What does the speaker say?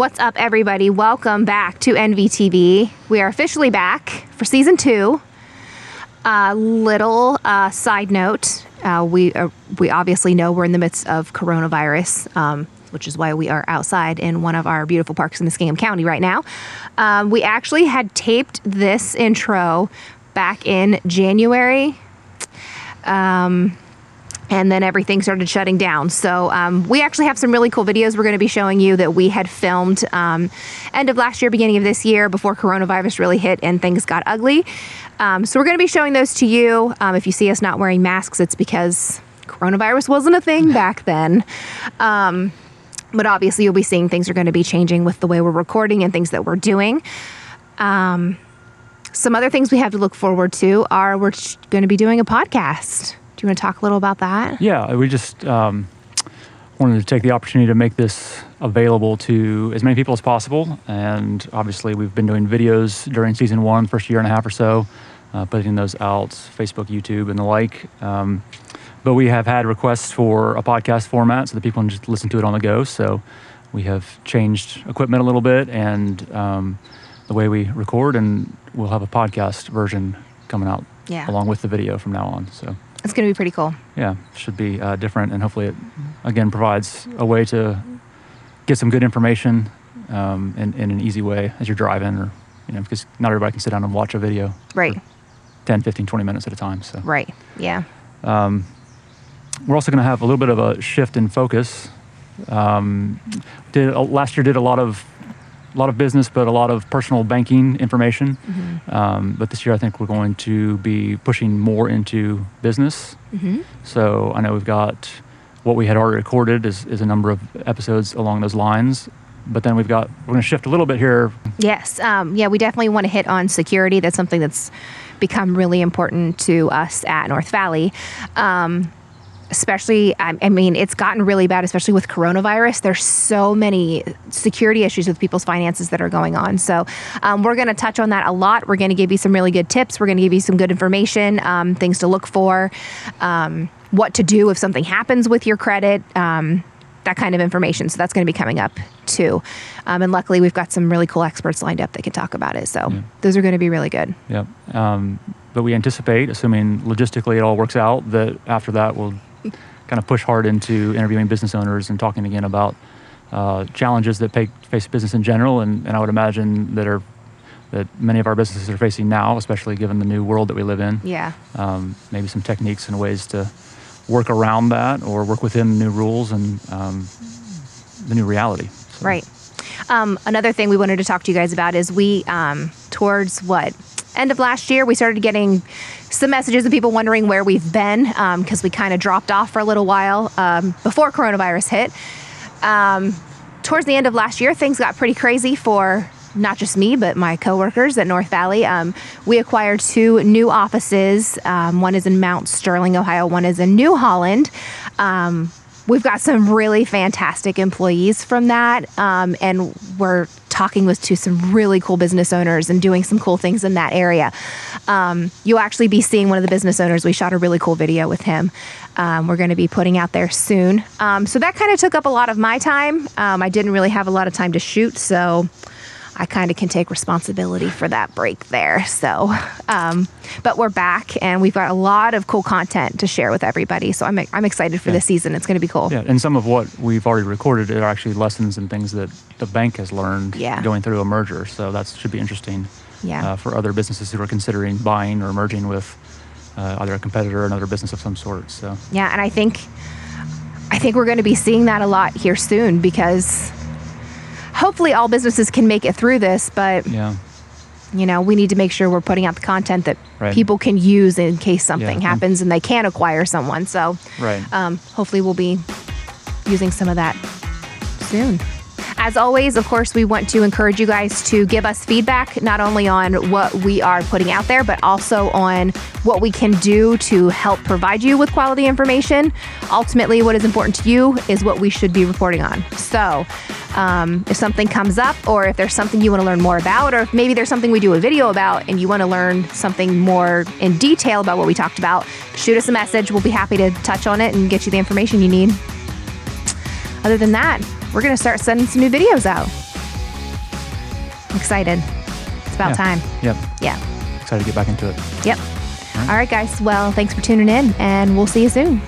What's up, everybody? Welcome back to NVTV. We are officially back for season two. A little uh, side note: uh, we uh, we obviously know we're in the midst of coronavirus, um, which is why we are outside in one of our beautiful parks in Muskingum County right now. Um, we actually had taped this intro back in January. Um, and then everything started shutting down. So um, we actually have some really cool videos we're going to be showing you that we had filmed um, end of last year, beginning of this year, before coronavirus really hit and things got ugly. Um, so we're going to be showing those to you. Um, if you see us not wearing masks, it's because coronavirus wasn't a thing back then. Um, but obviously, you'll be seeing things are going to be changing with the way we're recording and things that we're doing. Um, some other things we have to look forward to are we're going to be doing a podcast. Do you want to talk a little about that? Yeah, we just um, wanted to take the opportunity to make this available to as many people as possible. And obviously, we've been doing videos during season one, first year and a half or so, uh, putting those out, Facebook, YouTube, and the like. Um, but we have had requests for a podcast format so that people can just listen to it on the go. So we have changed equipment a little bit and um, the way we record, and we'll have a podcast version coming out Yeah. along with the video from now on. So It's going to be pretty cool. yeah, should be uh, different, and hopefully it again provides a way to get some good information um, in, in an easy way as you're driving, or you know, because not everybody can sit down and watch a video Right. 10, 15, 20 minutes at a time. So Right. Yeah. we're also going to have a little bit of a shift in focus. Um, did uh, last year did a lot of a lot of business, but a lot of personal banking information. Um, but this year, I think we're going to be pushing more into business. So I know we've got what we had already recorded is, is a number of episodes along those lines. But then we've got we're going to shift a little bit here. Yes. Um, yeah, we definitely want to hit on security. That's something that's become really important to us at North Valley. Um, especially, I, I mean, it's gotten really bad, especially with coronavirus. There's so many security issues with people's finances that are going on. So, um, we're going to touch on that a lot. We're going to give you some really good tips. We're going to give you some good information, um, things to look for, um, what to do if something happens with your credit. Um, that kind of information. So that's going to be coming up too. Um, and luckily, we've got some really cool experts lined up that can talk about it. So those are going to be really good. Yep. Um, but we anticipate, assuming logistically it all works out, that after that we'll kind of push hard into interviewing business owners and talking again about uh, challenges that pay, face business in general, and, and I would imagine that are that many of our businesses are facing now, especially given the new world that we live in. Yeah. Um, maybe some techniques and ways to work around that or work within new rules and um, the new reality. So, Right. Um, another thing we wanted to talk to you guys about is we, um, towards what, end of last year, we started getting some messages of people wondering where we've been because we kind of dropped off for a little while um, before coronavirus hit. Um, towards the end of last year, things got pretty crazy for not just me, but my coworkers at North Valley. Um, we acquired two new offices. Um, one is in Mount Sterling, Ohio. One is in New Holland. We've got some really fantastic employees from that, um, and we're talking with to some really cool business owners and doing some cool things in that area. Um, you'll actually be seeing one of the business owners. We shot a really cool video with him. Um, we're going to be putting out there soon. Um, so that kind of took up a lot of my time. Um, I didn't really have a lot of time to shoot, so I kind of can take responsibility for that break there. So, um, but we're back and we've got a lot of cool content to share with everybody. So I'm, I'm excited for Yeah. this season. It's going to be cool. Yeah, and some of what we've already recorded are actually lessons and things that the bank has learned Yeah. going through a merger. So that should be interesting Yeah. uh, for other businesses who are considering buying or merging with uh, either a competitor or another business of some sort. So Yeah, and I think I think we're going to be seeing that a lot here soon because hopefully all businesses can make it through this, but yeah, you know, we need to make sure we're putting out the content that Right. people can use in case something Yeah. happens and they can acquire someone. So, right. um, hopefully we'll be using some of that soon. As always, of course, we want to encourage you guys to give us feedback, not only on what we are putting out there, but also on what we can do to help provide you with quality information. Ultimately, what is important to you is what we should be reporting on. So, um, if something comes up, or if there's something you want to learn more about, or maybe there's something we do a video about and you want to learn something more in detail about what we talked about, shoot us a message. We'll be happy to touch on it and get you the information you need. Other than that, we're going to start sending some new videos out. excited. It's about Yeah. time. Yep. Yeah. Excited to get back into it. Yep. All right, guys. Well, thanks for tuning in, and we'll see you soon.